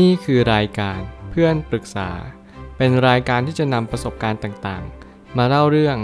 นี่คือรายการเพื่อนปรึกษา เป็นรายการที่จะนำประสบการณ์ต่างๆ มาเล่าเรื่อง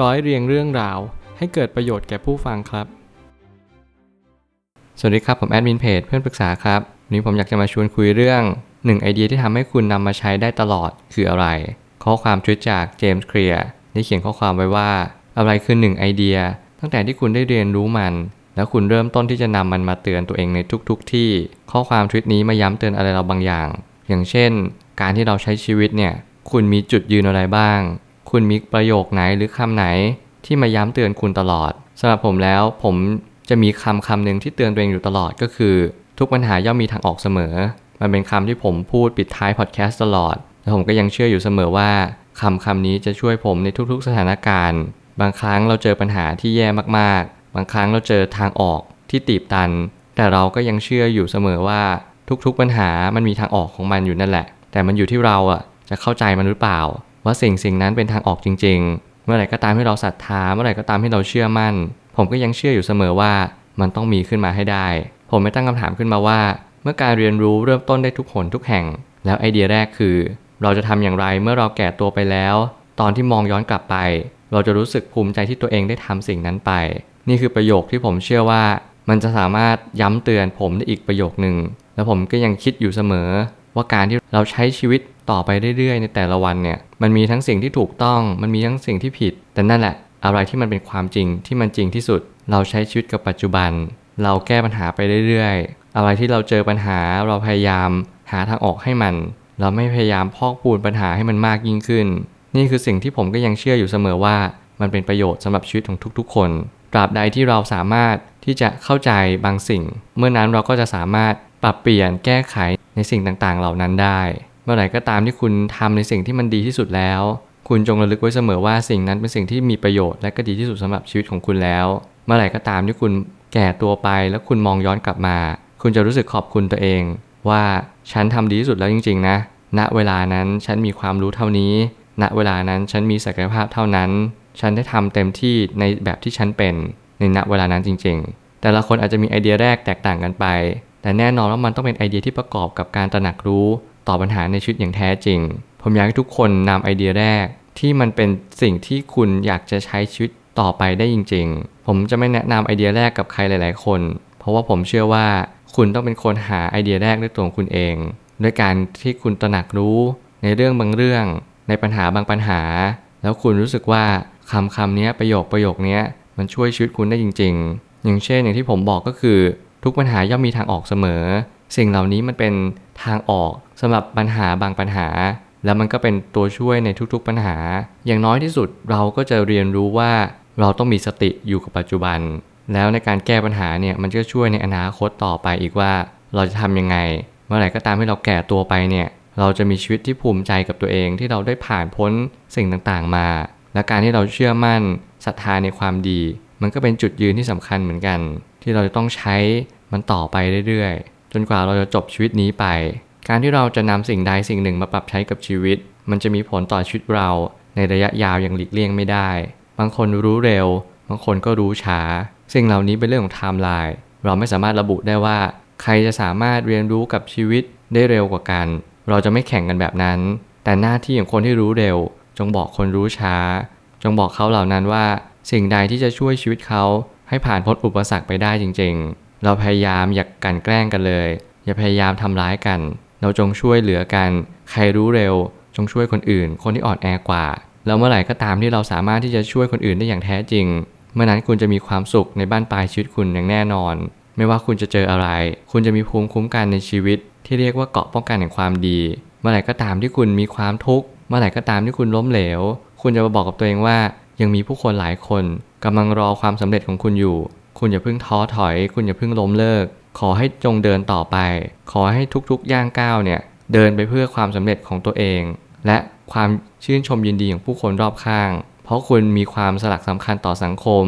ร้อยเรียงเรื่องราว ให้เกิดประโยชน์แก่ผู้ฟังครับ สวัสดีครับผมแอดมินเพจเพื่อนปรึกษาครับวันนี้ผมอยากจะมาชวนคุยเรื่องหนึ่งไอเดียที่ทำให้คุณนำมาใช้ได้ตลอดคืออะไร ข้อความทวิตจากเจมส์เคลียร์ได้เขียนข้อความไว้ว่า อะไรคือหนึ่งไอเดีย ตั้งแต่ที่คุณได้เรียนรู้มัน แล้วคุณเริ่มต้นที่จะนำมันมาเตือนตัวเองในทุกๆทที่ ข้อความทวิตนี้มาย้ำเตือนอะไรเราบางอย่าง อย่างเช่น การที่เราใช้ชีวิตเนี่ย คุณมีจุดยืนอะไรบ้าง คุณมีประโยคไหนหรือคำไหนที่มาย้ำเตือนคุณตลอดสำหรับผมแล้วผมจะมีคำคำหนึ่งที่เตือนตัวเองอยู่ตลอดก็คือ ทุกปัญหาย่อมมีทางออกเสมอ มันเป็นคำที่ผมพูดปิดท้ายพอดแคสต์ตลอดและผมก็ยังเชื่ออยู่เสมอว่าคำคำนี้จะช่วยผมในทุกๆสถานการณ์ บางครั้งเราเจอปัญหาที่แย่มากๆ บางครั้งเราเจอทางออกที่ตีบตัน แต่เราก็ยังเชื่ออยู่เสมอว่าทุกๆปัญหามันมีทางออกของมันอยู่นั่นแหละ แต่มันอยู่ที่เราอะจะเข้าใจมันหรือเปล่า ว่าสิ่งสิ่งนั้นเป็นทางออกจริง ๆ เมื่อไหร่ก็ตามที่เราศรัทธาเมื่อไหร่ก็ตามที่เราเชื่อมั่น ผมก็ยังเชื่ออยู่เสมอว่ามันต้องมีขึ้นมาให้ได้ ผมไม่ตั้งคำถามขึ้นมาว่า เมื่อการเรียนรู้เริ่มต้นได้ทุกหนทุกแห่ง แล้วไอเดียแรกคือ เราจะทำอย่างไรเมื่อเราแก่ตัวไปแล้ว ตอนที่มองย้อนกลับไป เราจะรู้สึกภูมิใจที่ตัวเองได้ทำสิ่งนั้นไป นี่คือประโยคที่ผมเชื่อว่า มันจะสามารถย้ำเตือนผมได้อีกประโยคหนึ่ง แล้วผมก็ยังคิดอยู่เสมอ ว่าการที่เราใช้ชีวิตต่อไปเรื่อยๆ ในแต่ละวันเนี่ย มันมีทั้งสิ่งที่ถูกต้อง มันมีทั้งสิ่งที่ผิด แต่นั่นแหละ อะไรที่มันเป็นความจริงที่มันจริงที่สุด เราใช้ชีวิตกับปัจจุบัน เราแก้ปัญหาไปเรื่อยๆ อะไรที่เราเจอปัญหาเราพยายามหาทางออกให้มัน เราไม่พยายามพอกพูนปัญหาให้มันมากยิ่งขึ้น นี่คือสิ่งที่ผมก็ยังเชื่ออยู่เสมอว่า มันเป็นประโยชน์สำหรับชีวิตของทุกๆ คน ตราบใดที่เราสามารถที่จะเข้าใจบางสิ่ง เมื่อนั้นเราก็จะสามารถปรับเปลี่ยนแก้ไขในสิ่งต่างๆ เหล่านั้นได้ เมื่อไหร่ก็ตามที่คุณทำในสิ่งที่มันดีที่สุดแล้ว คุณจงระลึกไว้เสมอว่าสิ่งนั้นเป็นสิ่งที่มีประโยชน์และก็ดีที่สุดสำหรับชีวิตของคุณแล้ว เมื่อไหร่ก็ตามที่คุณแก่ตัวไปแล้วคุณมองย้อนกลับมา คุณจะรู้สึกขอบคุณตัวเอง ว่าฉันทำดีที่สุดแล้วจริง ๆ นะ ณ เวลานั้นฉันมีความรู้เท่านี้ ณ เวลานั้นฉันมีศักยภาพเท่านั้น ฉันได้ทำเต็มที่ในแบบที่ฉันเป็นในณเวลานั้นจริง ๆ แต่ละคนอาจจะมีไอเดียแรกแตกต่างกันไป แต่แน่นอนว่ามันต้องเป็นไอเดียที่ประกอบกับการตระหนักรู้ต่อปัญหาในชีวิตอย่างแท้จริง ผมอยากให้ทุกคนนำไอเดียแรก ที่มันเป็นสิ่งที่คุณอยากจะใช้ชีวิตต่อไปได้จริง ๆ ผมจะไม่แนะนำไอเดียแรกกับใครหลาย ๆ คน เพราะว่าผมเชื่อว่าคุณต้องเป็นคนหาไอเดียแรกด้วยตัวคุณเอง ด้วยการที่คุณตระหนักรู้ในเรื่องบางเรื่อง ในปัญหาบางปัญหา แล้วคุณรู้สึกว่า คำคำนี้ประโยคประโยคนี้มันช่วยชีวิตคุณได้จริง ๆ อย่างเช่นอย่างที่ผมบอกก็คือ ทุกปัญหาย่อมมีทางออกเสมอ สิ่งเหล่านี้มันเป็นทางออกสำหรับปัญหาบางปัญหา แล้วมันก็เป็นตัวช่วยในทุกๆปัญหา อย่างน้อยที่สุดเราก็จะเรียนรู้ว่าเราต้องมีสติอยู่กับปัจจุบัน แล้วในการแก้ปัญหาเนี่ยมันก็ช่วยในอนาคตต่อไปอีกว่า เราจะทำยังไง เมื่อไหร่ก็ตามที่เราแก่ตัวไปเนี่ยเราจะมีชีวิตที่ภูมิใจกับตัวเองที่เราได้ผ่านพ้นสิ่งต่างๆมา และการที่เราเชื่อมั่นศรัทธาในความดี มันก็เป็นจุดยืนที่สำคัญเหมือนกัน ที่เราจะต้องใช้มันต่อไปเรื่อยๆ จนกว่าเราจะจบชีวิตนี้ไป การที่เราจะนำสิ่งใดสิ่งหนึ่งมาปรับใช้กับชีวิต มันจะมีผลต่อชีวิตเราในระยะยาวอย่างหลีกเลี่ยงไม่ได้ บางคนรู้เร็ว บางคนก็รู้ช้า สิ่งเหล่านี้เป็นเรื่องของไทม์ไลน์เราไม่สามารถระบุได้ว่า ใครจะสามารถเรียนรู้กับชีวิตได้เร็วกว่ากัน เราจะไม่แข่งกันแบบนั้น แต่หน้าที่ของคนที่รู้เร็ว จงบอกคนรู้ช้า จงบอกเขาเหล่านั้นว่า สิ่งใดที่จะช่วยชีวิตเขาให้ผ่านพ้นอุปสรรคไปได้จริง ๆ เราพยายามอย่ากกันแกล้งกันเลย อย่าพยายามทำร้ายกัน เราจงช่วยเหลือกัน ใครรู้เร็ว จงช่วยคนอื่น คนที่อ่อนแอกว่า แล้วเมื่อไหร่ก็ตามที่เราสามารถที่จะช่วยคนอื่นได้อย่างแท้จริง เมื่อนั้นคุณจะมีความสุขในบ้านปลายชีวิตคุณอย่างแน่นอน ไม่ว่าคุณจะเจออะไร คุณจะมีภูมิคุ้มกันในชีวิต ที่เรียกว่าเกาะป้องกันแห่งความดี เมื่อไหร่ก็ตามที่คุณมีความทุกข์ มื่อไหร่ก็ตามที่คุณล้มเหลว คุณจะมาบอกกับตัวเองว่า ยังมีผู้คนหลายคนกำลังรอความสำเร็จของคุณอยู่ คุณอย่าเพิ่งท้อถอย คุณอย่าเพิ่งล้มเลิก ขอให้จงเดินต่อไป ขอให้ทุกๆย่างก้าวเนี่ยเดินไปเพื่อความสำเร็จของตัวเอง และความชื่นชมยินดีของผู้คนรอบข้าง เพราะคุณมีความสลักสำคัญต่อสังคม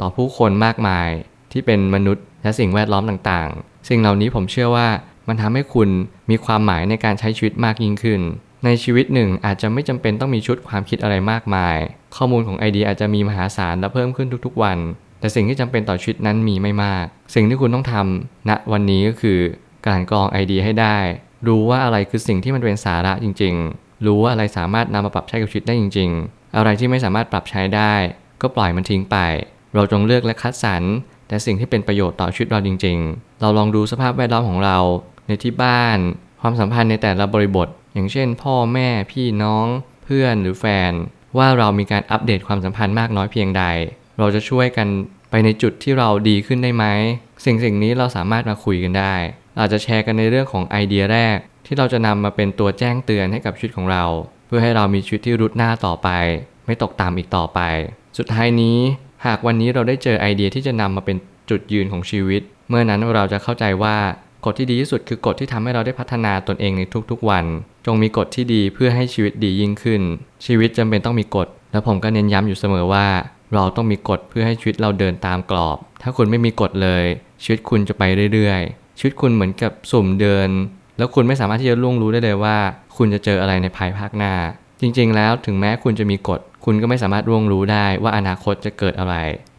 ต่อผู้คนมากมาย ที่เป็นมนุษย์และสิ่งแวดล้อมต่างๆ สิ่งเหล่านี้ผมเชื่อว่ามันทำให้คุณมีความหมายในการใช้ชีวิตมากยิ่งขึ้น ในชีวิตหนึ่งอาจจะไม่จำเป็นต้องมีชุดความคิดอะไรมากมาย ข้อมูลของไอเดียอาจจะมีมหาศาลและเพิ่มขึ้นทุกๆวัน แต่สิ่งที่จำเป็นต่อชีวิตนั้นมีไม่มาก สิ่งที่คุณต้องทำณวันนี้ก็คือ การกรองไอเดียให้ได้ รู้ว่าอะไรคือสิ่งที่มันเป็นสาระจริง ๆ รู้ว่าอะไรสามารถนำมาปรับใช้กับชีวิตได้จริง ๆ อะไรที่ไม่สามารถปรับใช้ได้ ก็ปล่อยมันทิ้งไป เราจงเลือกและคัดสรรแต่สิ่งที่เป็นประโยชน์ต่อชีวิตเราจริง ๆ เราลองดูสภาพแวดล้อมของเราในที่บ้าน ความสัมพันธ์ในแต่ละบริบท อย่างเช่น พ่อแม่พี่น้องเพื่อนหรือแฟน ว่าเรามีการอัปเดตความสัมพันธ์มากน้อยเพียงใด เราจะช่วยกันไปในจุดที่เราดีขึ้นได้ไหมสิ่งสิ่งนี้เราสามารถมาคุยกันได้ อาจจะแชร์กันในเรื่องของไอเดียแรก ที่เราจะนำมาเป็นตัวแจ้งเตือนให้กับชีวิตของเรา เพื่อให้เรามีชีวิตที่รุดหน้าต่อไป ไม่ตกต่ำอีกต่อไป สุดท้ายนี้ หากวันนี้เราได้เจอไอเดียที่จะนำมาเป็นจุดยืนของชีวิต เมื่อนั้นเราจะเข้าใจว่า กฎที่ดีที่สุดคือกฎที่ทำให้เราได้พัฒนาตนเองในทุกๆวัน จงมีกฎที่ดีเพื่อให้ชีวิตดียิ่งขึ้น ชีวิตจำเป็นต้องมีกฎ และผมก็เน้นย้ำอยู่เสมอว่า เราต้องมีกฎเพื่อให้ชีวิตเราเดินตามกรอบ ถ้าคุณไม่มีกฎเลย ชีวิตคุณจะไปเรื่อยๆ ชีวิตคุณเหมือนกับสุ่มเดิน แล้วคุณไม่สามารถที่จะล่วงรู้ได้เลยว่า คุณจะเจออะไรในภายภาคหน้า จริงๆ แล้วถึงแม้คุณจะมีกฎ คุณก็ไม่สามารถล่วงรู้ได้ว่าอนาคตจะเกิดอะไร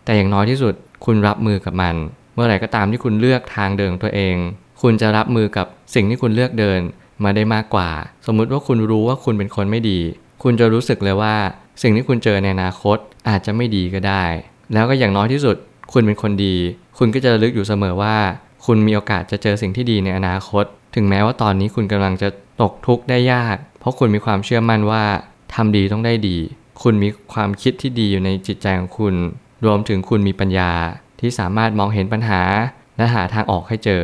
แต่อย่างน้อยที่สุด คุณรับมือกับมัน เมื่อไหร่ก็ตามที่คุณเลือกทางเดินของตัวเอง คุณจะรับมือกับสิ่งที่คุณเลือกเดินมาได้มากกว่า สมมุติว่าคุณรู้ว่าคุณเป็นคนไม่ดี คุณจะรู้สึกเลยว่า สิ่งที่คุณเจอในอนาคตอาจจะไม่ดีก็ได้ แล้วก็อย่างน้อยที่สุด คุณเป็นคนดี คุณก็จะระลึกอยู่เสมอว่า คุณมีโอกาสจะเจอสิ่งที่ดีในอนาคต ถึงแม้ว่าตอนนี้คุณกำลังจะตกทุกข์ได้ยาก เพราะคุณมีความเชื่อมั่นว่าทำดีต้องได้ดี คุณมีความคิดที่ดีอยู่ในจิตใจของคุณ รวมถึงคุณมีปัญญาที่สามารถมองเห็นปัญหาและหาทางออกให้เจอ